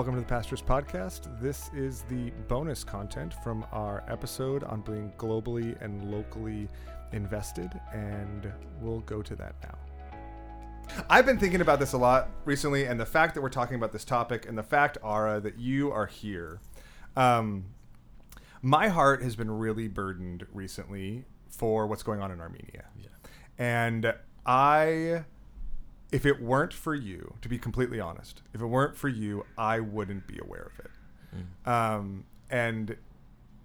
Welcome to the Pastors Podcast. This is the bonus content from our episode on being globally and locally invested, and we'll go to that now. I've been thinking about this a lot recently, and the fact that we're talking about this topic, and the fact, Ara, that you are here. Um, my heart has been really burdened recently for what's going on in Armenia. Yeah. And I, if it weren't for you, to be completely honest, if it weren't for you, I wouldn't be aware of it. Um, and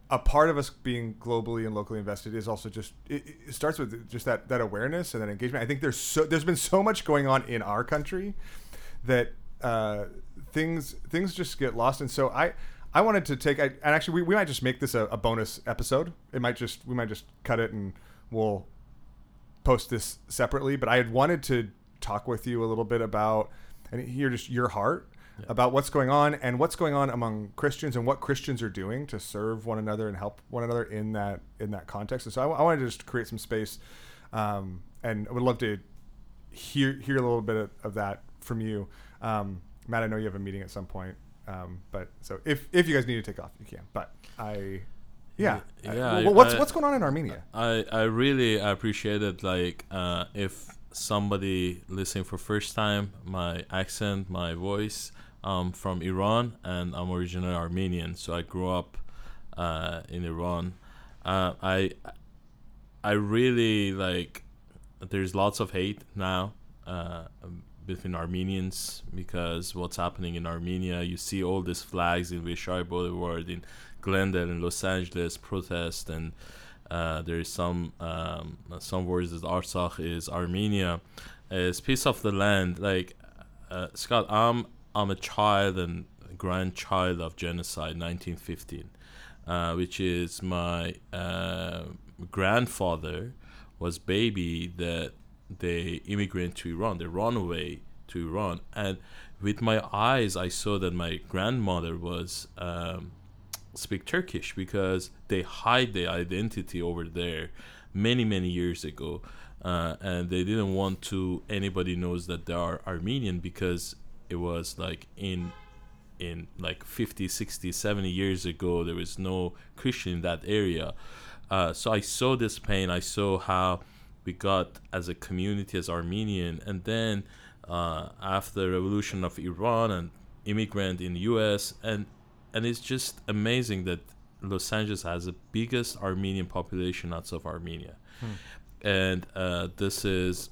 a part of us being globally and locally invested is also just it, it starts with just that that awareness and that engagement. I think there's so there's been so much going on in our country that uh, things things just get lost. And so I I wanted to take I, and actually we, we might just make this a, a bonus episode. It might just we might just cut it and we'll post this separately. But I had wanted to talk with you a little bit about and hear just your heart about what's going on and what's going on among Christians and what Christians are doing to serve one another and help one another in that in that context. And so I, I wanted to just create some space, um, and I would love to hear hear a little bit of, of that from you, um, Matt. I know you have a meeting at some point, um, but so if if you guys need to take off, you can. But I, yeah, Yeah, I- well, what's I- what's going on in Armenia? I I really appreciate it. Like, uh, if somebody listening for first time, my accent, my voice, I'm from Iran and I'm originally Armenian. So I grew up uh, in Iran. Uh, I I really like. There's lots of hate now uh, between Armenians because what's happening in Armenia. You see all these flags in Wilshire Boulevard, in Glendale, in Los Angeles, protest, and uh, there is some um, some words that Artsakh is Armenia. It's piece of the land. Like uh, Scott, I'm I'm a child and grandchild of genocide, 1915, uh, which is my uh, grandfather was baby that they immigrant to Iran. They run away to Iran, and with my eyes, I saw that my grandmother was um, speak Turkish because they hide their identity over there many many years ago, uh, and they didn't want to anybody knows that they are Armenian because it was like in in like 50 60 70 years ago there was no christian in that area. Uh, so i saw this pain. I saw how we got as a community as armenian and then uh, after the revolution of iran and immigrant in us and and it's just amazing that los angeles has the biggest armenian population outside of armenia. And uh, this is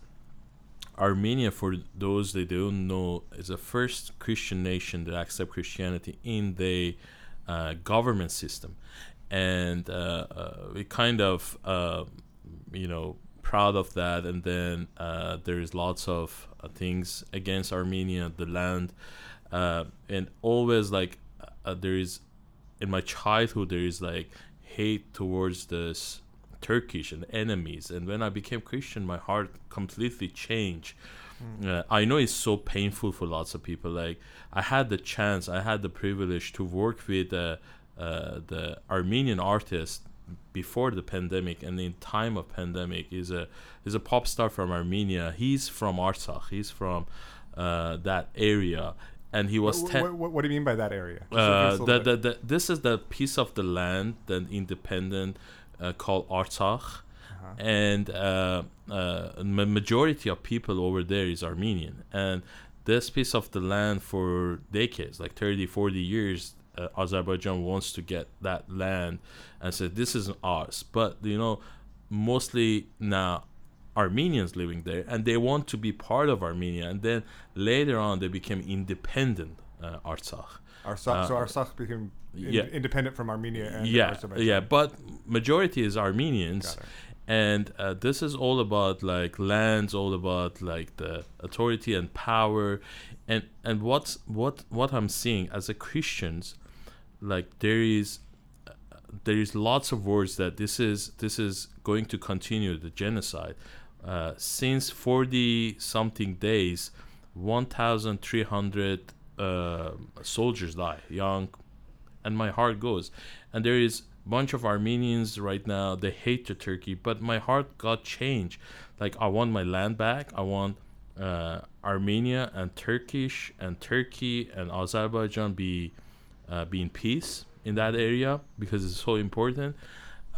Armenia, for those that don't know, is the first Christian nation that accept Christianity in the uh, government system, and uh, uh, we kind of, uh, you know, proud of that. And then uh, there is lots of uh, things against Armenia, the land, uh, and always like uh, there is in my childhood there is like hate towards this Turkish and enemies. And when I became Christian, my heart completely changed. Uh, I know it's so painful for lots of people. Like I had the chance, I had the privilege to work with uh, uh, the Armenian artist before the pandemic and in time of pandemic is a is a pop star from Armenia. He's from Artsakh. He's from uh, that area, and he was What, ten. what, what do you mean by that area? Just give us Uh, the, the, the, this is the piece of the land, the independent, uh, called Artsakh, Uh-huh. and uh, uh, majority of people over there is Armenian, and this piece of the land for decades, like 30, 40 years, uh, Azerbaijan wants to get that land and said this is ours, but you know, mostly now Armenians living there, and they want to be part of Armenia, and then later on they became independent uh, Artsakh. Artsakh, so uh, Artsakh became in- yeah. independent from Armenia and yeah, yeah, but majority is Armenians, and uh, this is all about like lands, all about like the authority and power, and and what's what what I'm seeing as a Christians, like there is uh, there is lots of words that this is this is going to continue the genocide. Uh, since 40 something days, 1,300 uh, soldiers die, young, and my heart goes. And there is a bunch of Armenians right now. They hate the Turkey, but my heart got changed. Like I want my land back. I want uh, Armenia and Turkish and Turkey and Azerbaijan be uh, be in peace in that area because it's so important.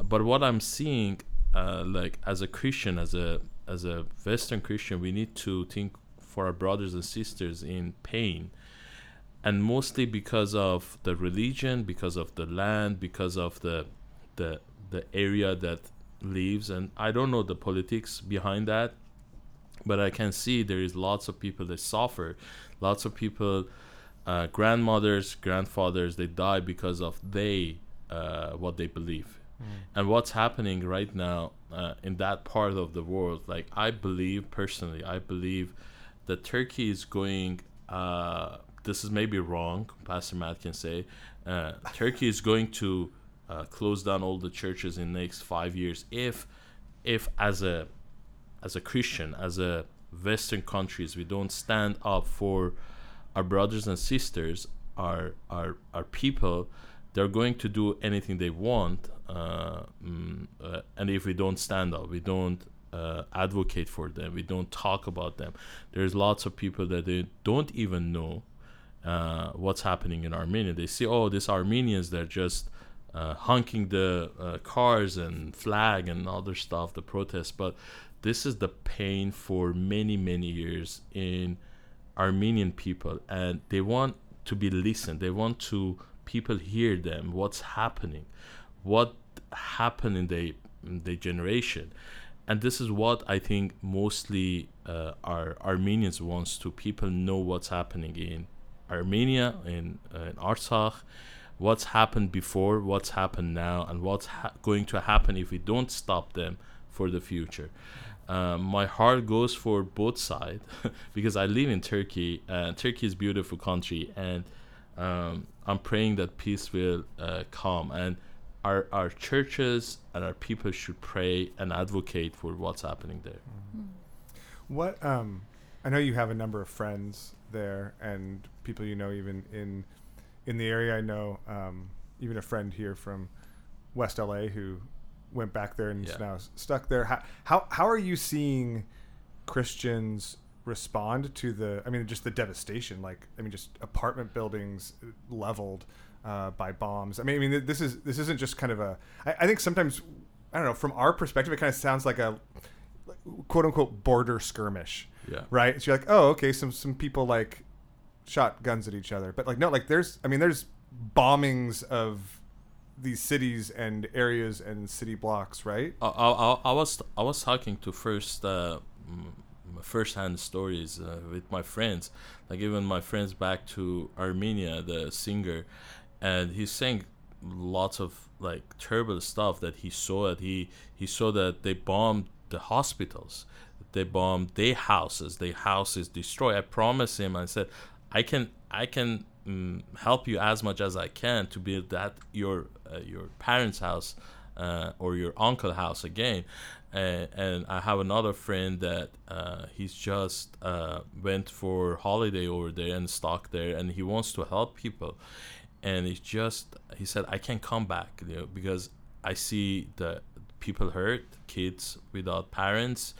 But what I'm seeing, uh, like as a Christian, as a as a Western Christian, we need to think for our brothers and sisters in pain, and mostly because of the religion, because of the land, because of the the the area that lives, and I don't know the politics behind that but I can see there is lots of people that suffer, lots of people, uh, grandmothers, grandfathers, they die because of they uh, what they believe, mm. and what's happening right now uh, in that part of the world. Like I believe personally, I believe that Turkey is going. Uh, this is maybe wrong. Pastor Matt can say uh, Turkey is going to uh, close down all the churches in the next five years if if as a as a Christian, as a Western countries, we don't stand up for our brothers and sisters, our our our people. They're going to do anything they want, uh, mm, uh, and if we don't stand up, we don't uh, advocate for them, we don't talk about them. There's lots of people that they don't even know uh, what's happening in Armenia. They see, oh, these Armenians, they're just uh, honking the uh, cars and flag and other stuff, the protests, but this is the pain for many many years in Armenian people and they want to be listened they want to people hear them what's happening what happened in the the generation and this is what I think mostly uh, our Armenians wants to people know what's happening in Armenia in, uh, in Artsakh what's happened before what's happened now and what's ha- going to happen if we don't stop them for the future um, my heart goes for both sides because I live in Turkey. and Turkey is beautiful country, and um, I'm praying that peace will uh, come. And our our churches and our people should pray and advocate for what's happening there. Mm. What um, I know you have a number of friends there and people you know even in in the area. I know um, even a friend here from West LA who went back there and yeah. is now stuck there. How, how how are you seeing Christians respond to the? I mean, just the devastation. Like, I mean, just apartment buildings leveled uh, by bombs. I mean, I mean, this is this isn't just kind of a. I, I think sometimes I don't know. From our perspective, it kind of sounds like a quote unquote border skirmish. Yeah. Right. So you're like, oh, okay. Some some people like shot guns at each other, but like no, like there's. I mean, there's bombings of these cities and areas and city blocks, right? I, I, I was I was talking to first uh, first hand stories uh, with my friends, like even my friends back to Armenia, the singer, and he sang lots of like terrible stuff that he saw. That he he saw that they bombed the hospitals, they bombed their houses, their houses destroyed. I promised him. I said, I can I can um, help you as much as I can to build that your uh, your parents' house uh, or your uncle house again. Uh, and I have another friend that uh, he's just uh, went for holiday over there and stuck there, and he wants to help people. And he just he said I can't come back, you know, because I see the people hurt, kids without parents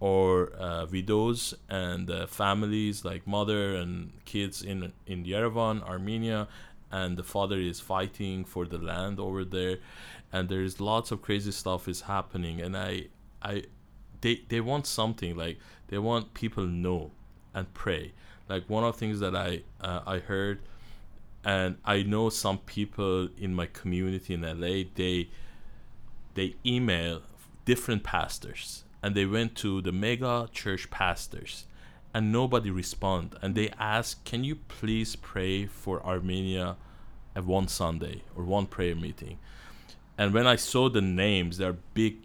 or uh, widows and uh, families like mother and kids in in Yerevan, Armenia, and the father is fighting for the land over there, and there's lots of crazy stuff is happening, and I I they they want something like they want people know and pray. Like one of the things that I uh, I heard, and I know some people in my community in LA they they email different pastors and they went to the mega church pastors and nobody respond and they asked can you please pray for armenia at one sunday or one prayer meeting and when i saw the names they're big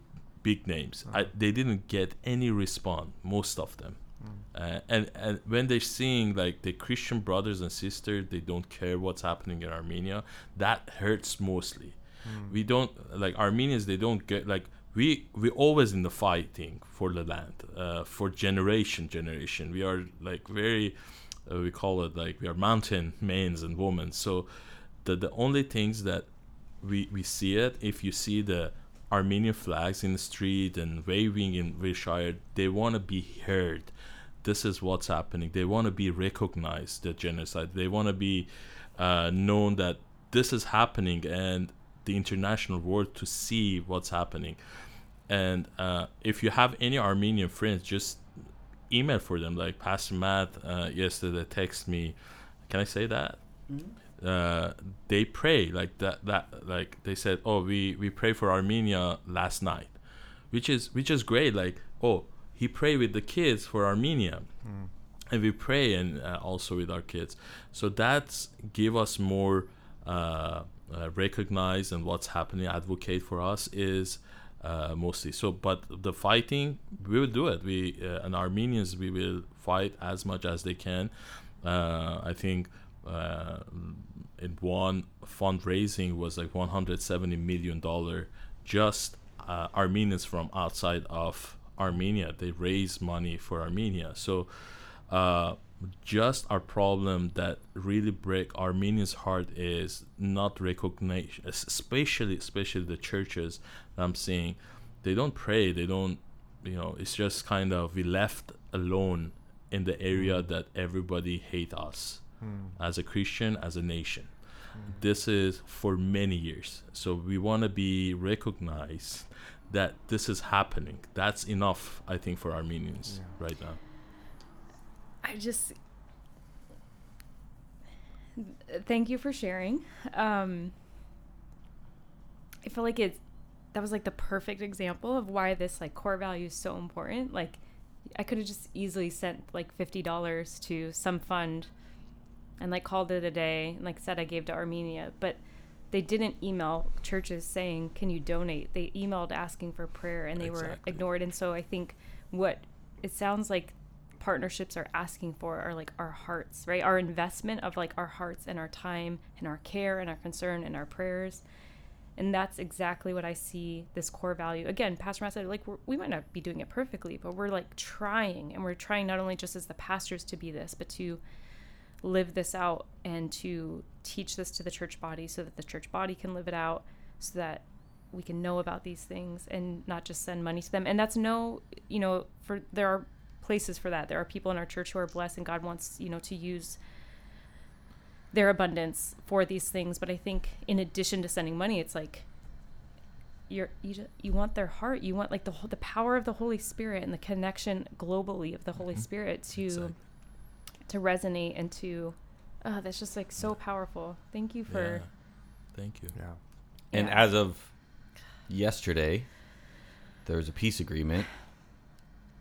big names. I, they didn't get any response most of them. Mm. uh, and and when they're seeing like the christian brothers and sisters they don't care what's happening in armenia that hurts mostly. Mm. we don't like armenians they don't get like we we always in the fighting for the land uh, for generation generation. We are like very uh, we call it like we are mountain men and women. So the the only things that we we see it if you see the Armenian flags in the street and waving in Wilshire they want to be heard this is what's happening. They want to be recognized, the genocide. They want to be uh, known that this is happening and the international world to see what's happening. And uh, if you have any Armenian friends, just email for them. Like Pastor Matt uh, yesterday text me. Can I say that? Mm-hmm. Uh, they pray like that. That like they said, oh, we we pray for Armenia last night, which is which is great. Like oh, he prayed with the kids for Armenia. Mm. And we pray and uh, also with our kids, so that's give us more uh, uh, recognize and what's happening, advocate for us is uh, mostly. So, but the fighting, we will do it. We uh, and Armenians, we will fight as much as they can. Uh, I think uh, in one fundraising was like 170 million dollar. Just uh, Armenians from outside of Armenia, they raise money for Armenia. So. just our problem that really break Armenians' heart is not recognition, especially especially the churches I'm seeing, they don't pray. They don't, you know. It's just kind of we left alone in the area mm. that everybody hate us mm. as a Christian, as a nation. This is for many years. So we want to be recognized that this is happening. That's enough, I think, for Armenians yeah. right now. I just thank you for sharing. Um, I feel like it's that was like the perfect example of why this like core value is so important. Like I could have just easily sent like fifty dollars to some fund and like called it a day and like said I gave to Armenia, but they didn't email churches saying, "Can you donate?" They emailed asking for prayer and they exactly. were ignored. And so I think what it sounds like partnerships are asking for are like our hearts, right? Our investment of like our hearts and our time and our care and our concern and our prayers and that's exactly what I see this core value. Again, Pastor Matt said, like, we might not be doing it perfectly, but we're like trying. And we're trying not only just as the pastors to be this, but to live this out and to teach this to the church body so that the church body can live it out so that we can know about these things and not just send money to them. And that's no, you know, for there are places for that. There are people in our church who are blessed and God wants, you know, to use their abundance for these things but i think in addition to sending money it's like you're you, just, you want their heart you want like the the power of the holy spirit and the connection globally of the holy mm-hmm. spirit to exactly. To resonate and to oh that's just like so powerful thank you for yeah. thank you yeah and yeah. as of yesterday there was a peace agreement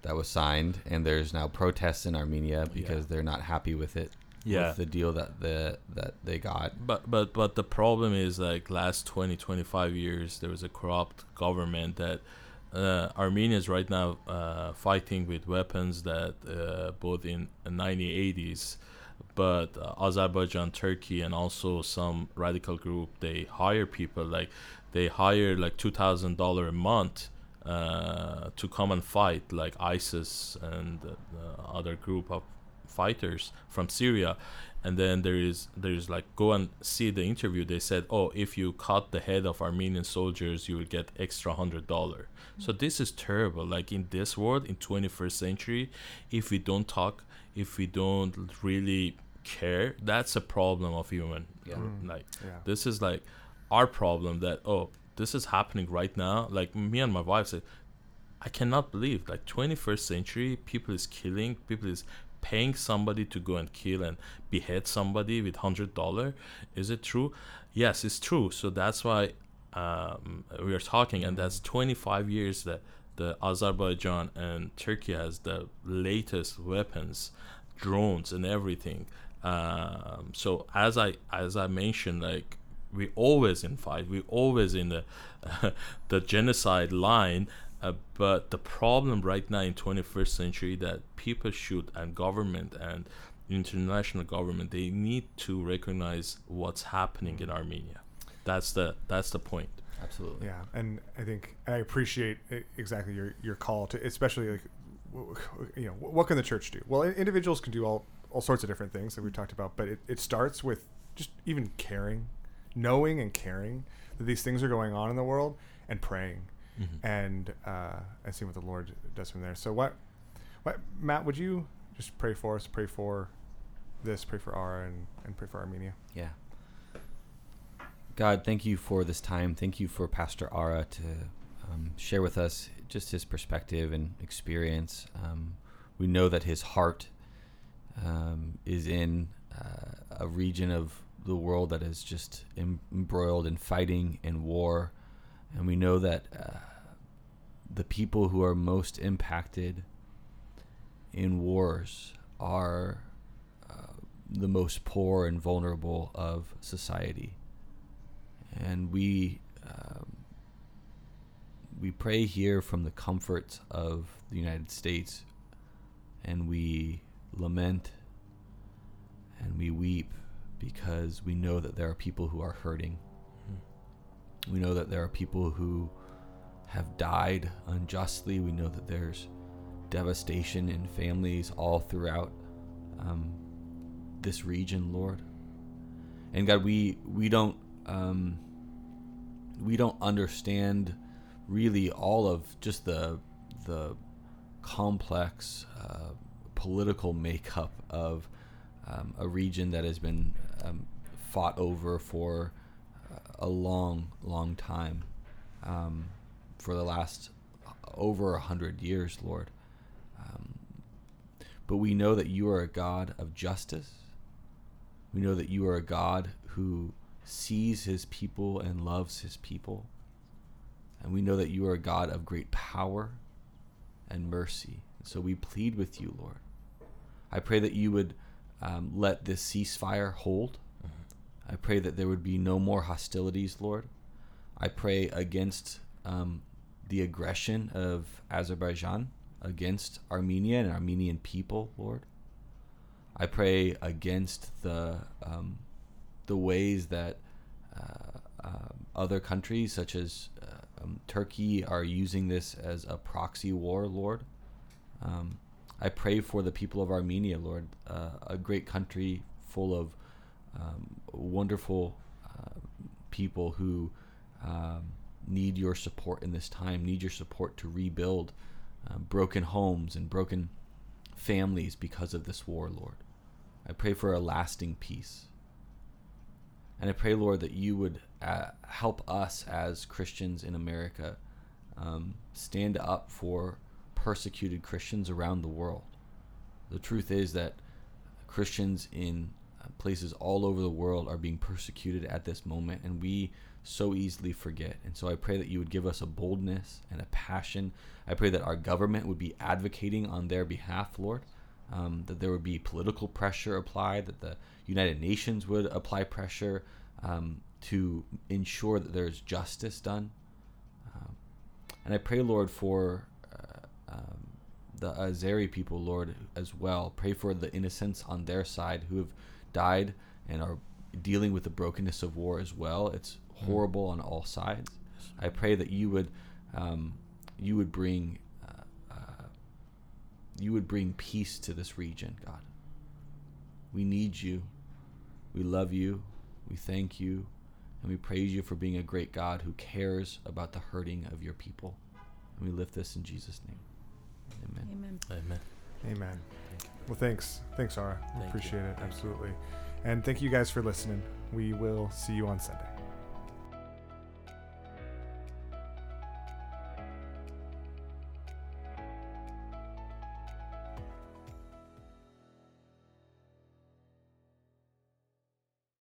that was signed and there's now protests in armenia because yeah. they're not happy with it yeah. with the deal that the that they got. But but but the problem is like last 20 25 years there was a corrupt government that uh, Armenia is right now uh, fighting with weapons that uh, both in the 1980s but uh, Azerbaijan, Turkey, and also some radical group they hire people like they hire like two thousand dollar a month uh, to come and fight like ISIS and uh, other group of fighters from Syria and then there is there's like go and see the interview they said oh if you cut the head of armenian soldiers you will get extra hundred dollar mm-hmm. so this is terrible like in this world in 21st century if we don't talk if we don't really care that's a problem of human yeah. Mm. like yeah. this is like our problem that oh this is happening right now like me and my wife said i cannot believe like 21st century people is killing people is paying somebody to go and kill and behead somebody with hundred dollar is it true? Yes it's true. So that's why um, we are talking and that's 25 years that the azerbaijan and turkey has the latest weapons drones and everything. Um, so as i as i mentioned like we always in fight we always in the the genocide line uh, but the problem right now in 21st century that people should and government and international government they need to recognize what's happening in Armenia. That's the that's the point. Absolutely. Yeah, and I think I appreciate exactly your your call to especially like you know what can the church do? Well, individuals can do all all sorts of different things that we've talked about, but it, it starts with just even caring, knowing and caring that these things are going on in the world and praying mm-hmm. and uh, and seeing what the Lord does from there. So what, what Matt, would you just pray for us, pray for this, pray for Ara, and, and pray for Armenia. Yeah. God, thank you for this time. Thank you for Pastor Ara to um, share with us just his perspective and experience. Um, we know that his heart um, is in uh, a region of the world that is just embroiled in fighting and war. And we know that uh, the people who are most impacted in wars are uh, the most poor and vulnerable of society. And we um, we pray here from the comfort of the United States, and we lament and we weep because we know that there are people who are hurting. We know that there are people who have died unjustly. We know that there's devastation in families all throughout um, this region, Lord. And God, we we don't um, we don't understand really all of just the the complex uh, political makeup of um, a region that has been um, fought over for a long, long time. Um, for the last over a hundred years, Lord. Um, but we know that you are a God of justice. We know that you are a God who sees his people and loves his people. And we know that you are a God of great power and mercy. So we plead with you, Lord. I pray that you would um, let this ceasefire hold. I pray that there would be no more hostilities, Lord. I pray against um, the aggression of Azerbaijan against Armenia and Armenian people, Lord. I pray against the um, the ways that uh, uh, other countries, such as uh, um, Turkey, are using this as a proxy war, Lord. Um, I pray for the people of Armenia, Lord, uh, a great country full of um, wonderful uh, people who um, need your support in this time, need your support to rebuild uh, broken homes and broken families because of this war, Lord. I pray for a lasting peace. And I pray, Lord, that you would uh, help us as Christians in America um, stand up for persecuted Christians around the world. The truth is that Christians in places all over the world are being persecuted at this moment, and we so easily forget. And so I pray that you would give us a boldness and a passion. I pray that our government would be advocating on their behalf, Lord. Um, that there would be political pressure applied, that the United Nations would apply pressure um, to ensure that there's justice done. Um, and I pray, Lord, for uh, um, the Azeri people, Lord, as well. Pray for the innocents on their side who have died and are dealing with the brokenness of war as well. It's horrible on all sides. I pray that you would um, you would bring uh, uh, you would bring peace to this region, God. We need you. We love you. We thank you. And we praise you for being a great God who cares about the hurting of your people. And we lift this in Jesus' name. Amen. Amen. Amen. Amen. Well, thanks. Thanks, Ara. Thank appreciate you. it. Absolutely. And thank you guys for listening. We will see you on Sunday.